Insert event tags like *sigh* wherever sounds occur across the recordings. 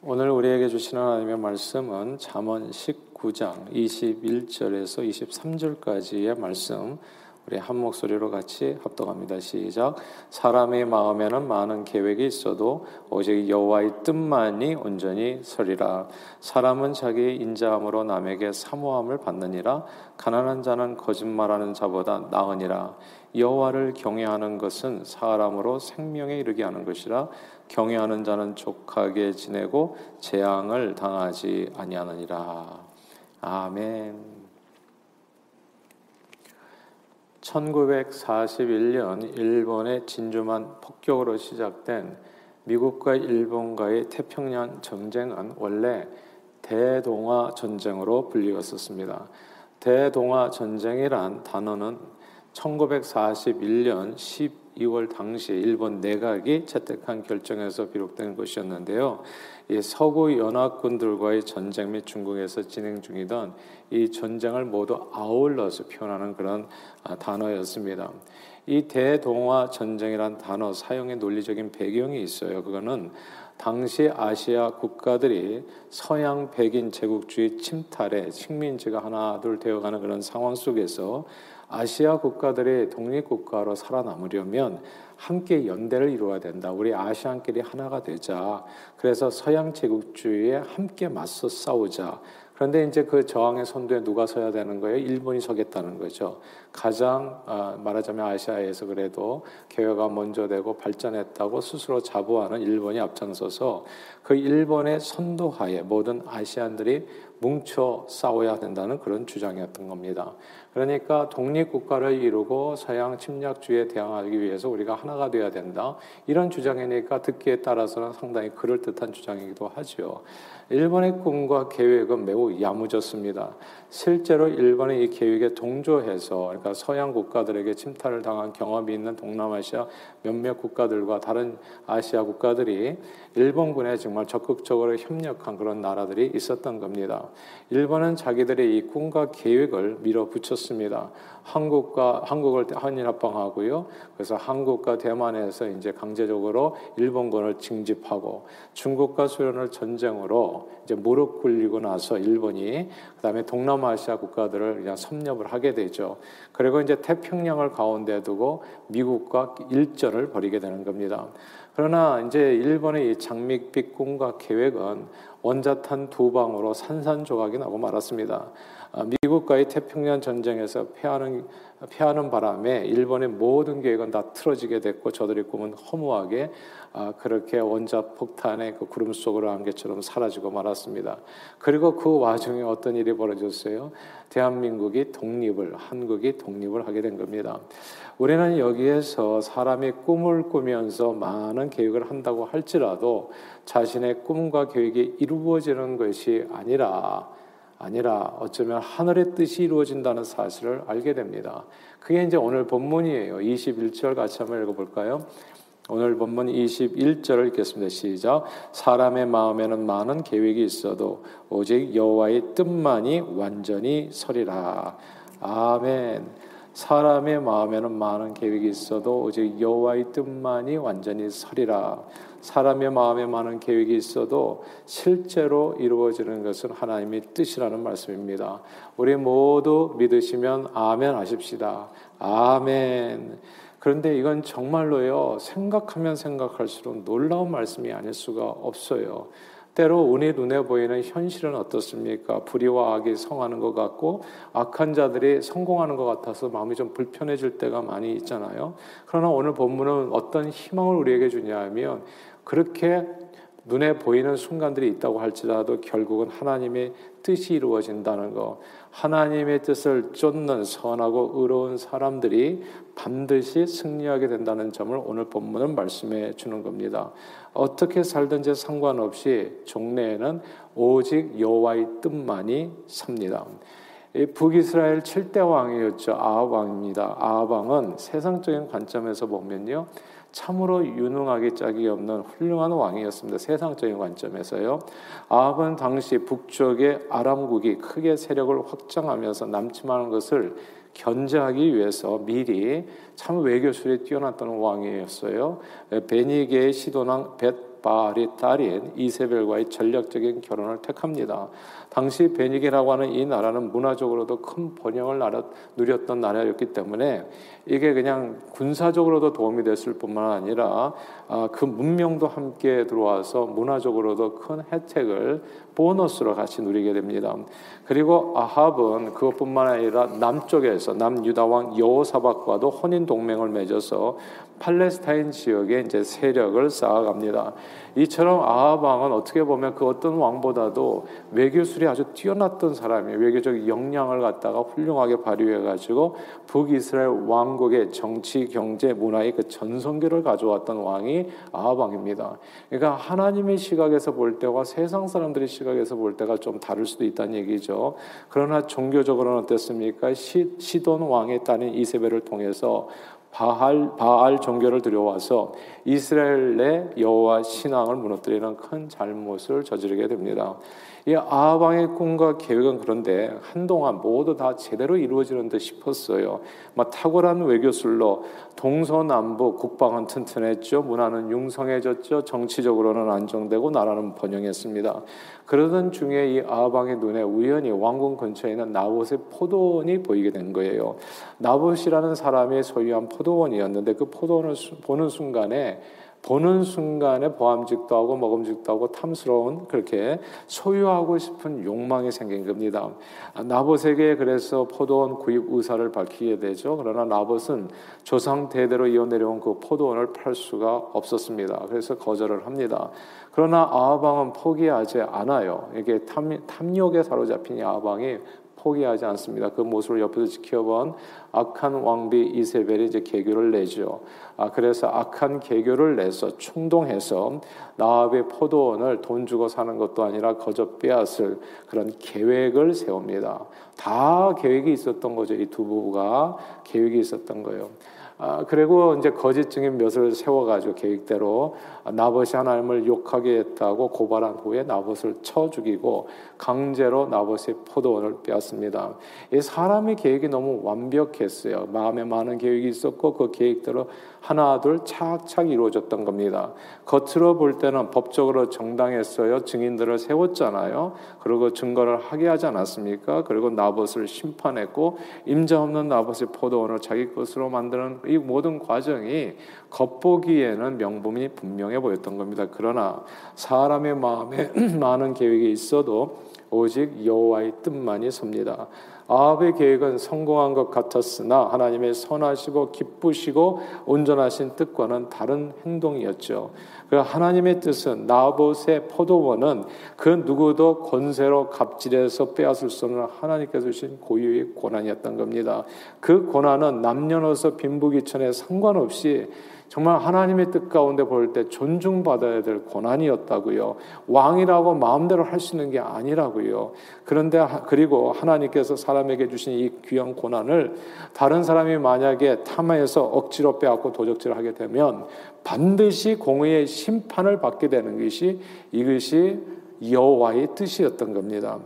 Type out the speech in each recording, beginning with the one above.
오늘 우리에게 주시는 하나님의 말씀은 잠언 19장 21절에서 23절까지의 말씀 우리 한 목소리로 같이 합독합니다. 시작. 사람의 마음에는 많은 계획이 있어도 오직 여호와의 뜻만이 온전히 서리라. 사람은 자기 인자함으로 남에게 사모함을 받느니라. 가난한 자는 거짓말하는 자보다 나으니라. 여호와를 경외하는 것은 사람으로 생명에 이르게 하는 것이라 경외하는 자는 족하게 지내고 재앙을 당하지 아니하느니라. 아멘. 1941년 일본의 진주만 폭격으로 시작된 미국과 일본과의 태평양 전쟁은 원래 대동아 전쟁으로 불리웠었습니다. 대동아 전쟁이란 단어는 1941년 12월 당시 일본 내각이 채택한 결정에서 비롯된 것이었는데요. 이 서구 연합군들과의 전쟁 및 중국에서 진행 중이던 이 전쟁을 모두 아울러서 표현하는 그런 아, 단어였습니다. 이 대동아 전쟁이란 단어 사용의 논리적인 배경이 있어요. 그거는 당시 아시아 국가들이 서양 백인 제국주의 침탈에 식민지가 하나 둘 되어가는 그런 상황 속에서 아시아 국가들이 독립국가로 살아남으려면 함께 연대를 이루어야 된다. 우리 아시안끼리 하나가 되자. 그래서 서양 제국주의에 함께 맞서 싸우자. 그런데 이제 그 저항의 선두에 누가 서야 되는 거예요? 일본이 서겠다는 거죠. 가장 아, 말하자면 아시아에서 그래도 개혁가 먼저 되고 발전했다고 스스로 자부하는 일본이 앞장서서 그 일본의 선도하에 모든 아시안들이 뭉쳐 싸워야 된다는 그런 주장이었던 겁니다. 그러니까 독립국가를 이루고 서양 침략주의에 대항하기 위해서 우리가 하나가 되어야 된다. 이런 주장이니까 듣기에 따라서는 상당히 그럴듯한 주장이기도 하죠. 일본의 꿈과 계획은 매우 야무졌습니다. 실제로 일본의 이 계획에 동조해서 그러니까 서양 국가들에게 침탈을 당한 경험이 있는 동남아시아 몇몇 국가들과 다른 아시아 국가들이 일본군에 정말 적극적으로 협력한 그런 나라들이 있었던 겁니다. 일본은 자기들의 이 꿈과 계획을 밀어붙였습니다. 한국과 한국을 한일합방하고요. 그래서 한국과 대만에서 이제 강제적으로 일본군을 징집하고 중국과 소련을 전쟁으로 이제 무릎 꿇리고 나서 일본이 그다음에 동남아시아 국가들을 그냥 섭렵을 하게 되죠. 그리고 이제 태평양을 가운데 두고 미국과 일전을 벌이게 되는 겁니다. 그러나 이제 일본의 이 장밋빛 꿈과 계획은 원자탄 두 방으로 산산조각이 나고 말았습니다. 아, 미국과의 태평양 전쟁에서 패하는 패하는 바람에 일본의 모든 계획은 다 틀어지게 됐고 저들의 꿈은 허무하게 아, 그렇게 원자 폭탄의 그 구름 속으로 안개처럼 사라지고 말았습니다. 그리고 그 와중에 어떤 일이 벌어졌어요? 대한민국이 독립을 한국이 독립을 하게 된 겁니다. 우리는 여기에서 사람이 꿈을 꾸면서 많은 계획을 한다고 할지라도 자신의 꿈과 계획이 이루어지는 것이 아니라 아니라 어쩌면 하늘의 뜻이 이루어진다는 사실을 알게 됩니다. 그게 이제 오늘 본문이에요. 21절 같이 한번 읽어볼까요? 오늘 본문 21절을 읽겠습니다. 시작. 사람의 마음에는 많은 계획이 있어도 오직 여호와의 뜻만이 완전히 서리라. 아멘. 사람의 마음에는 많은 계획이 있어도 오직 여호와의 뜻만이 완전히 서리라. 사람의 마음에 많은 계획이 있어도 실제로 이루어지는 것은 하나님의 뜻이라는 말씀입니다. 우리 모두 믿으시면 아멘 하십시다. 아멘. 그런데 이건 정말로요, 생각하면 생각할수록 놀라운 말씀이 아닐 수가 없어요. 때로 우리 눈에 보이는 현실은 어떻습니까? 불의와 악이 성하는 것 같고 악한 자들이 성공하는 것 같아서 마음이 좀 불편해질 때가 많이 있잖아요. 그러나 오늘 본문은 어떤 희망을 우리에게 주냐면 그렇게 눈에 보이는 순간들이 있다고 할지라도 결국은 하나님의 뜻이 이루어진다는 것, 하나님의 뜻을 쫓는 선하고 의로운 사람들이 반드시 승리하게 된다는 점을 오늘 본문은 말씀해 주는 겁니다. 어떻게 살든지 상관없이 종래에는 오직 여호와의 뜻만이 삽니다. 북이스라엘 7대 왕이었죠. 아합 왕입니다. 아합 왕은 세상적인 관점에서 보면요. 참으로 유능하기 짝이 없는 훌륭한 왕이었습니다. 세상적인 관점에서요. 아합은 당시 북쪽의 아람국이 크게 세력을 확장하면서 남침하는 것을 견제하기 위해서 미리 참 외교술에 뛰어났던 왕이었어요. 베니게의 시도난 바알의 딸인 이세벨과의 전략적인 결혼을 택합니다. 당시 베닉이라고 하는 이 나라는 문화적으로도 큰 번영을 누렸던 나라였기 때문에 이게 그냥 군사적으로도 도움이 됐을 뿐만 아니라 아, 그 문명도 함께 들어와서 문화적으로도 큰 혜택을 보너스로 같이 누리게 됩니다. 그리고 아합은 그것뿐만 아니라 남쪽에서 남유다 왕 여호사박과도 혼인 동맹을 맺어서 팔레스타인 지역에 이제 세력을 쌓아갑니다. 이처럼 아합 왕은 어떻게 보면 그 어떤 왕보다도 외교술이 아주 뛰어났던 사람이에요. 외교적 역량을 갖다가 훌륭하게 발휘해 가지고 북이스라엘 왕국의 정치, 경제, 문화의 그 전성기를 가져왔던 왕이 아합 왕입니다. 그러니까 하나님의 시각에서 볼 때와 세상 사람들의 시각에서 볼 때가 좀 다를 수도 있다는 얘기죠. 그러나 종교적으로는 어땠습니까? 시, 시돈 왕의 딸인 이세벨을 통해서 바알 바알 종교를 들여와서 이스라엘의 여호와 신앙을 무너뜨리는 큰 잘못을 저지르게 됩니다. 이 아방의 꿈과 계획은 그런데 한동안 모두 다 제대로 이루어지는 듯 싶었어요. 막 탁월한 외교술로 동서남북 국방은 튼튼했죠. 문화는 융성해졌죠. 정치적으로는 안정되고 나라는 번영했습니다. 그러던 중에 이 아방의 눈에 우연히 왕궁 근처에 있는 나봇의 포도원이 보이게 된 거예요. 나봇이라는 사람이 소유한 포도원이었는데 그 포도원을 보는 순간에 보는 순간에 보암직도 하고 먹음직도 하고 탐스러운 그렇게 소유하고 싶은 욕망이 생긴 겁니다. 나봇에게 그래서 포도원 구입 의사를 밝히게 되죠. 그러나 나봇은 조상 대대로 이어내려온 그 포도원을 팔 수가 없었습니다. 그래서 거절을 합니다. 그러나 아하방은 포기하지 않아요. 이게 탐욕에 사로잡힌 아하방이 포기하지 않습니다. 그 모습을 옆에서 지켜본 악한 왕비 이세벨이 이제 개교를 내죠. 아, 그래서 악한 개교를 내서 충동해서 나합의 포도원을 돈 주고 사는 것도 아니라 거저 빼앗을 그런 계획을 세웁니다. 다 계획이 있었던 거죠. 이 두 부부가 계획이 있었던 거예요. 아, 그리고 이제 거짓 증인 몇을 세워가지고 계획대로 나봇이 하나님을 욕하게 했다고 고발한 후에 나봇을 쳐 죽이고 강제로 나봇의 포도원을 빼앗습니다. 이 사람의 계획이 너무 완벽했어요. 마음에 많은 계획이 있었고 그 계획대로 하나 둘 착착 이루어졌던 겁니다. 겉으로 볼 때는 법적으로 정당했어요. 증인들을 세웠잖아요. 그리고 증거를 하게 하지 않았습니까? 그리고 나봇을 심판했고 임자 없는 나봇의 포도원을 자기 것으로 만드는 이 모든 과정이 겉보기에는 명분이 분명해 보였던 겁니다. 그러나 사람의 마음에 *clears throat* 많은 계획이 있어도 오직 여호와의 뜻만이 섭니다. 아합의 계획은 성공한 것 같았으나 하나님의 선하시고 기쁘시고 온전하신 뜻과는 다른 행동이었죠. 그 하나님의 뜻은 나봇의 포도원은 그 누구도 권세로 갑질해서 빼앗을 수 없는 하나님께서 주신 고유의 고난이었던 겁니다. 그 고난은 남녀노소 빈부귀천에 상관없이 정말 하나님의 뜻 가운데 볼 때 존중받아야 될 고난이었다고요. 왕이라고 마음대로 할 수 있는 게 아니라고요. 그런데 그리고 하나님께서 사람에게 주신 이 귀한 고난을 다른 사람이 만약에 탐해서 억지로 빼앗고 도적질을 하게 되면 반드시 공의의 심판을 받게 되는 것이 이것이 여호와의 뜻이었던 겁니다.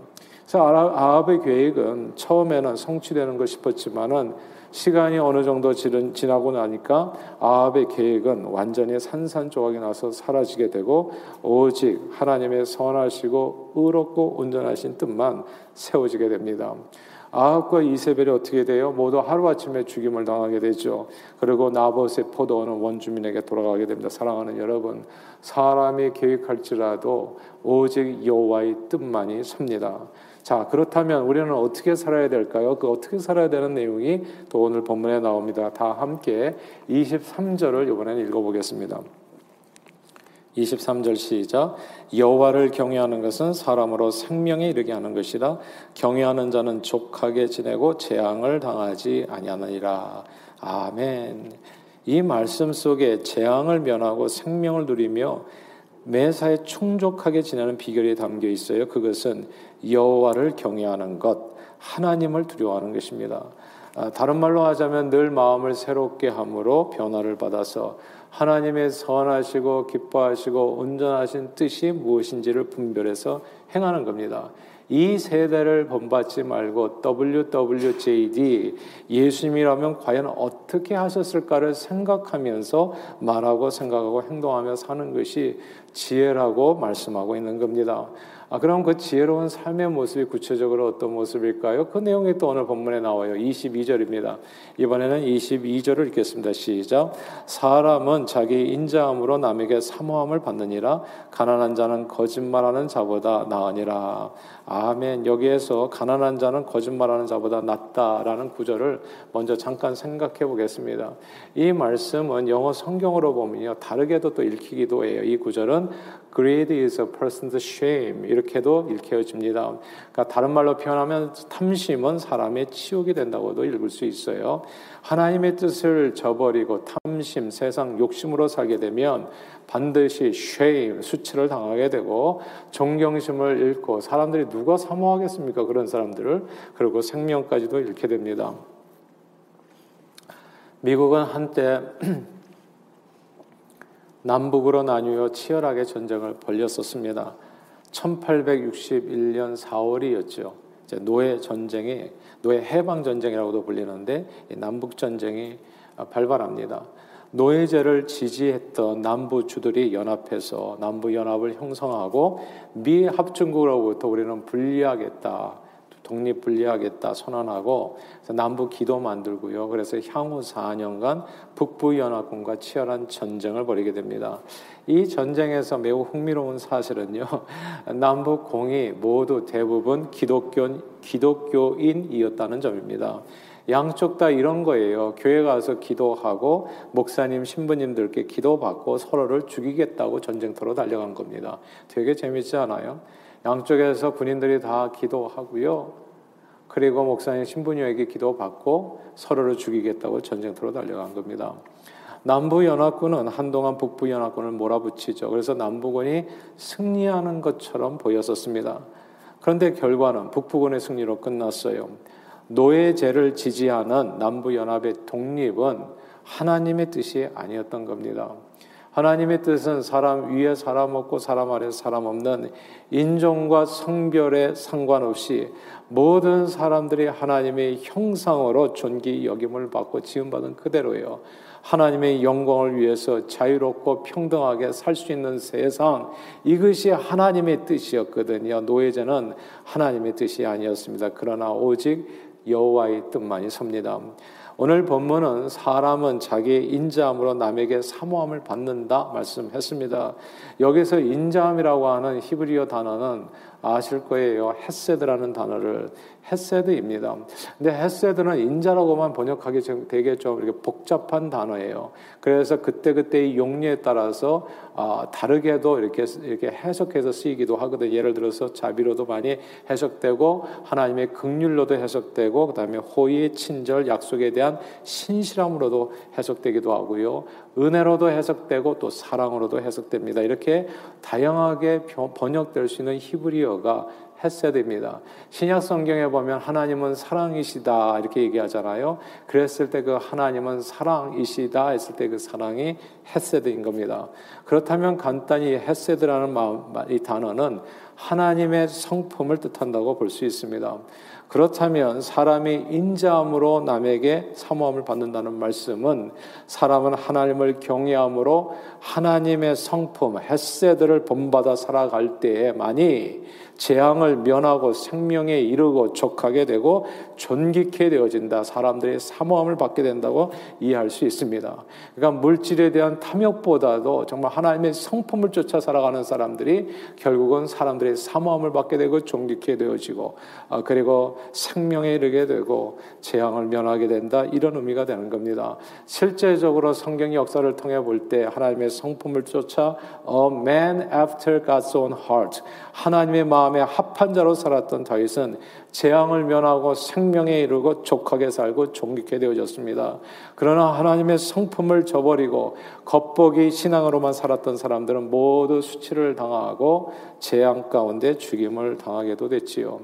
그래서 아합의 계획은 처음에는 성취되는 것 싶었지만은 시간이 어느 정도 지나고 나니까 아합의 계획은 완전히 산산조각이 나서 사라지게 되고 오직 하나님의 선하시고 의롭고 온전하신 뜻만 세워지게 됩니다. 아합과 이세벨이 어떻게 돼요? 모두 하루아침에 죽임을 당하게 되죠. 그리고 나봇의 포도원은 원주민에게 돌아가게 됩니다. 사랑하는 여러분, 사람이 계획할지라도 오직 여호와의 뜻만이 섭니다. 자, 그렇다면 우리는 어떻게 살아야 될까요? 그 어떻게 살아야 되는 내용이 또 오늘 본문에 나옵니다. 다 함께 23절을 이번에는 읽어보겠습니다. 23절 시작 여호와를 경외하는 것은 사람으로 생명에 이르게 하는 것이라 경외하는 자는 족하게 지내고 재앙을 당하지 아니하느니라 아멘 이 말씀 속에 재앙을 면하고 생명을 누리며 매사에 충족하게 지내는 비결이 담겨 있어요. 그것은 여호와를 경외하는 것, 하나님을 두려워하는 것입니다. 아, 다른 말로 하자면 늘 마음을 새롭게 함으로 변화를 받아서 하나님의 선하시고 기뻐하시고 온전하신 뜻이 무엇인지를 분별해서 행하는 겁니다. 이 세대를 본받지 말고 WWJD 예수님이라면 과연 어떻게 하셨을까를 생각하면서 말하고 생각하고 행동하며 사는 것이 지혜라고 말씀하고 있는 겁니다. 아, 그럼 그 지혜로운 삶의 모습이 구체적으로 어떤 모습일까요? 그 내용이 또 오늘 본문에 나와요. 22절입니다. 이번에는 22절을 읽겠습니다. 시작. 사람은 자기 인자함으로 남에게 사모함을 받느니라 가난한 자는 거짓말하는 자보다 나으니라. 아멘. 여기에서 가난한 자는 거짓말하는 자보다 낫다라는 구절을 먼저 잠깐 생각해 보겠습니다. 이 말씀은 영어 성경으로 보면요. 다르게도 또 읽히기도 해요. 이 구절은 Greed is a person's shame 이렇게도 읽혀집니다. 그러니까 다른 말로 표현하면 탐심은 사람의 치욕이 된다고도 읽을 수 있어요. 하나님의 뜻을 저버리고 탐심, 세상 욕심으로 살게 되면 반드시 shame, 수치를 당하게 되고 존경심을 잃고 사람들이 누가 사모하겠습니까? 그런 사람들을 그리고 생명까지도 잃게 됩니다. 미국은 한때 *clears throat* 남북으로 나뉘어 치열하게 전쟁을 벌였었습니다. 1861년 4월이었죠. 노예 전쟁이 노예 해방 전쟁이라고도 불리는데 남북 전쟁이 발발합니다. 노예제를 지지했던 남부 주들이 연합해서 남부 연합을 형성하고 미 합중국으로부터 우리는 분리하겠다. 독립 분리하겠다 선언하고 남북 기도 만들고요. 그래서 향후 4년간 북부 연합군과 치열한 전쟁을 벌이게 됩니다. 이 전쟁에서 매우 흥미로운 사실은요. *laughs* 남북 공이 모두 대부분 기독교 기독교인이었다는 점입니다. 양쪽 다 이런 거예요. 교회 가서 기도하고 목사님, 신부님들께 기도받고 서로를 죽이겠다고 전쟁터로 달려간 겁니다. 되게 재밌지 않아요? 양쪽에서 군인들이 다 기도하고요. 그리고 목사님 신부님에게 기도받고 서로를 죽이겠다고 전쟁터로 달려간 겁니다. 남부 연합군은 한동안 북부 연합군을 몰아붙이죠. 그래서 남부군이 승리하는 것처럼 보였었습니다. 그런데 결과는 북부군의 승리로 끝났어요. 노예제를 지지하는 남부 연합의 독립은 하나님의 뜻이 아니었던 겁니다. 하나님의 뜻은 사람 위에 사람 없고 사람 아래 사람 없는 인종과 성별에 상관없이 모든 사람들이 하나님의 형상으로 존귀 여김을 받고 지음받은 그대로예요. 하나님의 영광을 위해서 자유롭고 평등하게 살 수 있는 세상 이것이 하나님의 뜻이었거든요. 노예제는 하나님의 뜻이 아니었습니다. 그러나 오직 여호와의 뜻만이 섭니다. 오늘 본문은 사람은 자기의 인자함으로 남에게 사모함을 받는다 말씀했습니다. 여기서 인자함이라고 하는 히브리어 단어는 아실 거예요. 헤세드라는 단어를 헤세드입니다. 근데 헤세드는 인자라고만 번역하기 좀 되게 좀 이렇게 복잡한 단어예요. 그래서 그때 그때의 용례에 따라서 아, 다르게도 이렇게 이렇게 해석해서 쓰이기도 하거든. 예를 들어서 자비로도 많이 해석되고 하나님의 극률로도 해석되고 그다음에 호의 친절 약속에 대한 신실함으로도 해석되기도 하고요. 은혜로도 해석되고 또 사랑으로도 해석됩니다. 이렇게 다양하게 번역될 수 있는 히브리어가 헤세드입니다. 신약 성경에 보면 하나님은 사랑이시다 이렇게 얘기하잖아요. 그랬을 때 그 하나님은 사랑이시다 했을 때 그 사랑이 헤세드인 겁니다. 그렇다면 간단히 헤세드라는 이 단어는 하나님의 성품을 뜻한다고 볼 수 있습니다. 그렇다면 사람이 인자함으로 남에게 사모함을 받는다는 말씀은 사람은 하나님을 경외함으로 하나님의 성품 헤세드를 본받아 살아갈 때에만이 재앙을 면하고 생명에 이르고 족하게 되고 존귀케 되어진다. 사람들의 사모함을 받게 된다고 이해할 수 있습니다. 그러니까 물질에 대한 탐욕보다도 정말 하나님의 성품을 쫓아 살아가는 사람들이 결국은 사람들의 사모함을 받게 되고 존귀케 되어지고 아, 그리고 생명에 이르게 되고 재앙을 면하게 된다. 이런 의미가 되는 겁니다. 실제적으로 성경 역사를 통해 볼 때 하나님의 성품을 쫓아 a man after God's own heart 하나님의 마음에 합한 자로 살았던 다윗은 재앙을 면하고 생명에 이르고 족하게 살고 존귀케 되어졌습니다. 그러나 하나님의 성품을 저버리고 겉보기 신앙으로만 살았던 사람들은 모두 수치를 당하고 재앙 가운데 죽임을 당하게도 됐지요.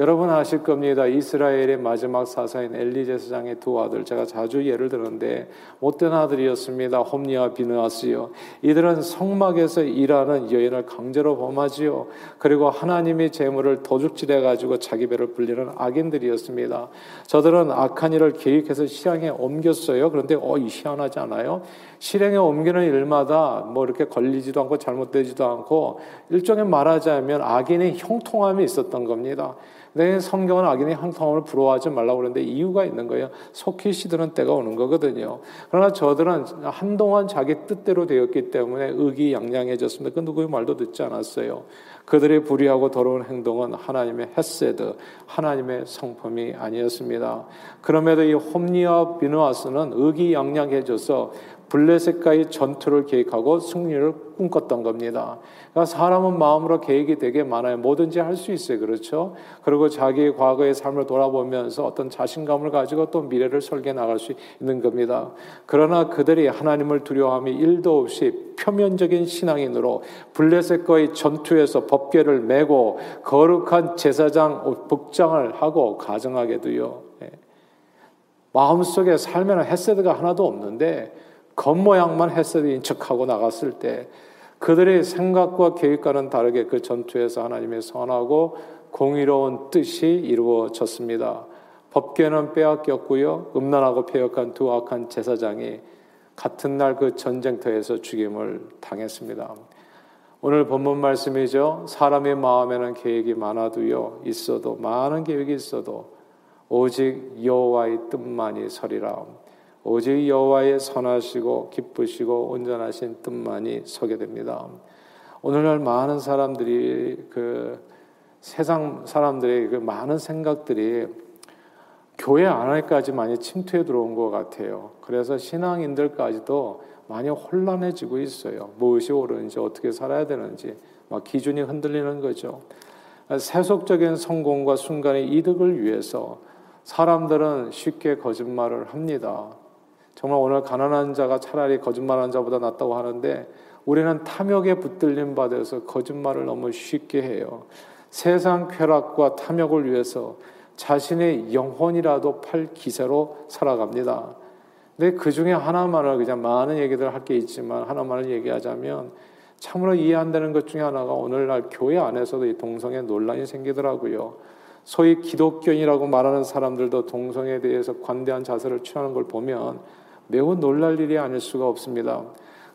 여러분 아실 겁니다. 이스라엘의 마지막 사사인 엘리 제사장의 두 아들 제가 자주 예를 드는데 못된 아들이었습니다. 홈니와 비느아스요. 이들은 성막에서 일하는 여인을 강제로 범하지요. 그리고 하나님의 재물을 도둑질해 가지고 자기 배를 불리는 악인들이었습니다. 저들은 악한 일을 계획해서 실행에 옮겼어요. 그런데 어, 희한하지 않아요? 실행에 옮기는 일마다 뭐 이렇게 걸리지도 않고 잘못되지도 않고 일종의 말하자면 악인의 형통함이 있었던 겁니다. 내 성경은 악인의 형통함을 부러워하지 말라고 그러는데 이유가 있는 거예요. 속히 시드는 때가 오는 거거든요. 그러나 저들은 한동안 자기 뜻대로 되었기 때문에 의기양양해졌습니다. 그 누구의 말도 듣지 않았어요. 그들의 불의하고 더러운 행동은 하나님의 헤세드, 하나님의 성품이 아니었습니다. 그럼에도 이 홈리와 비누아스는 의기양양해져서 블레셋과의 전투를 계획하고 승리를 꿈꿨던 겁니다. 그러니까 사람은 마음으로 계획이 되게 많아요. 뭐든지 할 수 있어요. 그렇죠? 그리고 자기의 과거의 삶을 돌아보면서 어떤 자신감을 가지고 또 미래를 설계 나갈 수 있는 겁니다. 그러나 그들이 하나님을 두려워함이 일도 없이 표면적인 신앙인으로 블레셋과의 전투에서 법궤를 메고 거룩한 제사장 복장을 하고 가정하게도요. 예. 마음속에 살면은 헤세드가 하나도 없는데 겉모양만 헤세드인 척하고 나갔을 때 그들의 생각과 계획과는 다르게 그 전투에서 하나님의 선하고 공의로운 뜻이 이루어졌습니다. 법궤는 빼앗겼고요. 음란하고 폐역한 두 악한 제사장이 같은 날 그 전쟁터에서 죽임을 당했습니다. 오늘 본문 말씀이죠. 사람의 마음에는 계획이 많아도요. 있어도 많은 계획이 있어도 오직 여호와의 뜻만이 서리라. 오직 여호와의 선하시고 기쁘시고 온전하신 뜻만이 서게 됩니다. 오늘날 많은 사람들이 그 세상 사람들의 그 많은 생각들이 교회 안에까지 많이 침투해 들어온 것 같아요. 그래서 신앙인들까지도 많이 혼란해지고 있어요. 무엇이 옳은지 어떻게 살아야 되는지 막 기준이 흔들리는 거죠. 세속적인 성공과 순간의 이득을 위해서 사람들은 쉽게 거짓말을 합니다. 정말 오늘 가난한 자가 차라리 거짓말한 자보다 낫다고 하는데 우리는 탐욕에 붙들림 받아서 거짓말을 너무 쉽게 해요. 세상 쾌락과 탐욕을 위해서 자신의 영혼이라도 팔 기세로 살아갑니다. 근데 그 중에 하나만을 그냥 많은 얘기들 할 게 있지만 하나만을 얘기하자면 참으로 이해 안 되는 것 중에 하나가 오늘날 교회 안에서도 이 동성애 논란이 생기더라고요. 소위 기독교인이라고 말하는 사람들도 동성애에 대해서 관대한 자세를 취하는 걸 보면 매우 놀랄 일이 아닐 수가 없습니다.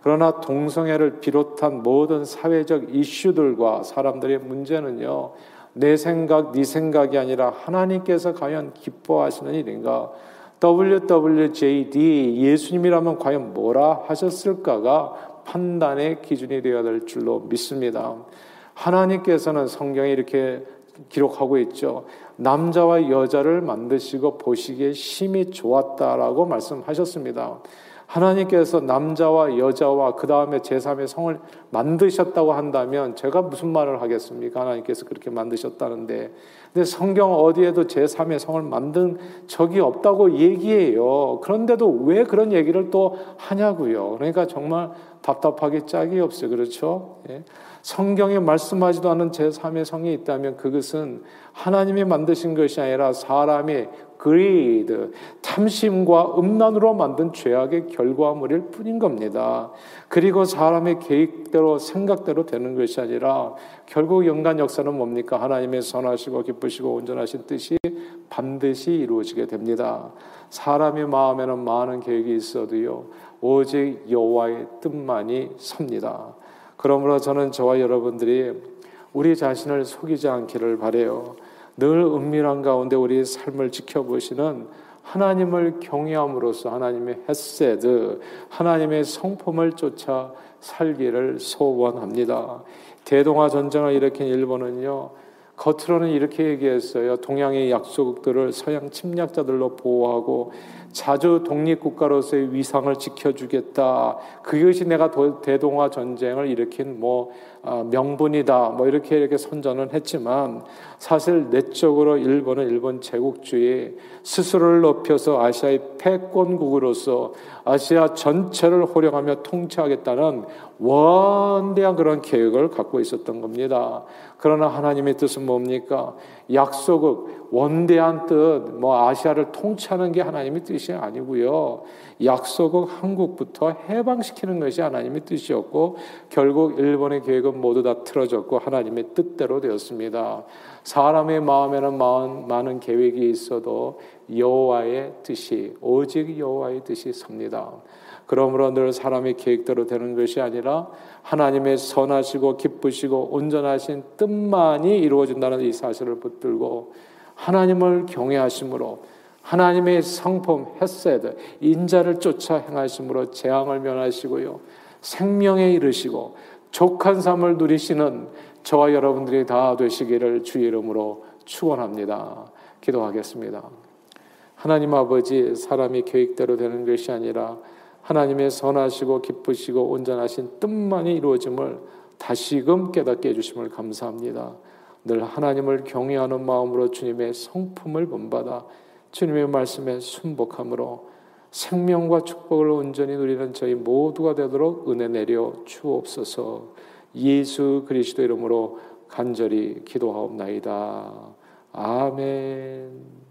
그러나 동성애를 비롯한 모든 사회적 이슈들과 사람들의 문제는요, 내 생각, 네 생각이 아니라 하나님께서 과연 기뻐하시는 일인가? WWJD 예수님이라면 과연 뭐라 하셨을까가 판단의 기준이 되어야 될 줄로 믿습니다. 하나님께서는 성경에 이렇게 기록하고 있죠. 남자와 여자를 만드시고 보시기에 심히 좋았다라고 말씀하셨습니다. 하나님께서 남자와 여자와 그 다음에 제3의 성을 만드셨다고 한다면 제가 무슨 말을 하겠습니까? 하나님께서 그렇게 만드셨다는데. 근데 성경 어디에도 제3의 성을 만든 적이 없다고 얘기해요. 그런데도 왜 그런 얘기를 또 하냐고요. 그러니까 정말 답답하기 짝이 없어요. 그렇죠? 예. 성경에 말씀하지도 않은 제3의 성이 있다면 그것은 하나님이 만드신 것이 아니라 사람의 그리드, 탐심과 음란으로 만든 죄악의 결과물일 뿐인 겁니다. 그리고 사람의 계획대로 생각대로 되는 것이 아니라 결국 연간 역사는 뭡니까? 하나님의 선하시고 기쁘시고 온전하신 뜻이 반드시 이루어지게 됩니다. 사람의 마음에는 많은 계획이 있어도요. 오직 여호와의 뜻만이 섭니다. 그러므로 저는 저와 여러분들이 우리 자신을 속이지 않기를 바래요. 늘 은밀한 가운데 우리의 삶을 지켜보시는 하나님을 경외함으로써 하나님의 햇세드, 하나님의 성품을 쫓아 살기를 소원합니다. 대동아 전쟁을 일으킨 일본은요, 겉으로는 이렇게 얘기했어요. 동양의 약속들을 서양 침략자들로 보호하고 자주 독립국가로서의 위상을 지켜주겠다. 그것이 내가 대동아 전쟁을 일으킨 뭐 아, 명분이다. 뭐 이렇게 이렇게 선전을 했지만 사실 내적으로 일본은 일본 제국주의 스스로를 높여서 아시아의 패권국으로서 아시아 전체를 호령하며 통치하겠다는 원대한 그런 계획을 갖고 있었던 겁니다. 그러나 하나님의 뜻은 뭡니까? 약속을 원대한 뜻, 뭐 아시아를 통치하는 게 하나님의 뜻이 아니고요. 약속은 한국부터 해방시키는 것이 하나님의 뜻이었고 결국 일본의 계획은 모두 다 틀어졌고 하나님의 뜻대로 되었습니다. 사람의 마음에는 많은 계획이 있어도 여호와의 뜻이 오직 여호와의 뜻이 섭니다. 그러므로 늘 사람의 계획대로 되는 것이 아니라 하나님의 선하시고 기쁘시고 온전하신 뜻만이 이루어진다는 이 사실을 붙들고 하나님을 경외하심으로 하나님의 성품 헤세드 인자를 쫓아 행하심으로 재앙을 면하시고요 생명에 이르시고 족한 삶을 누리시는 저와 여러분들이 다 되시기를 주의 이름으로 축원합니다. 기도하겠습니다. 하나님 아버지 사람이 계획대로 되는 것이 아니라 하나님의 선하시고 기쁘시고 온전하신 뜻만이 이루어짐을 다시금 깨닫게 해주심을 감사합니다. 늘 하나님을 경외하는 마음으로 주님의 성품을 본받아 주님의 말씀에 순복함으로 생명과 축복을 온전히 누리는 저희 모두가 되도록 은혜 내려 주옵소서 예수 그리스도 이름으로 간절히 기도하옵나이다. 아멘.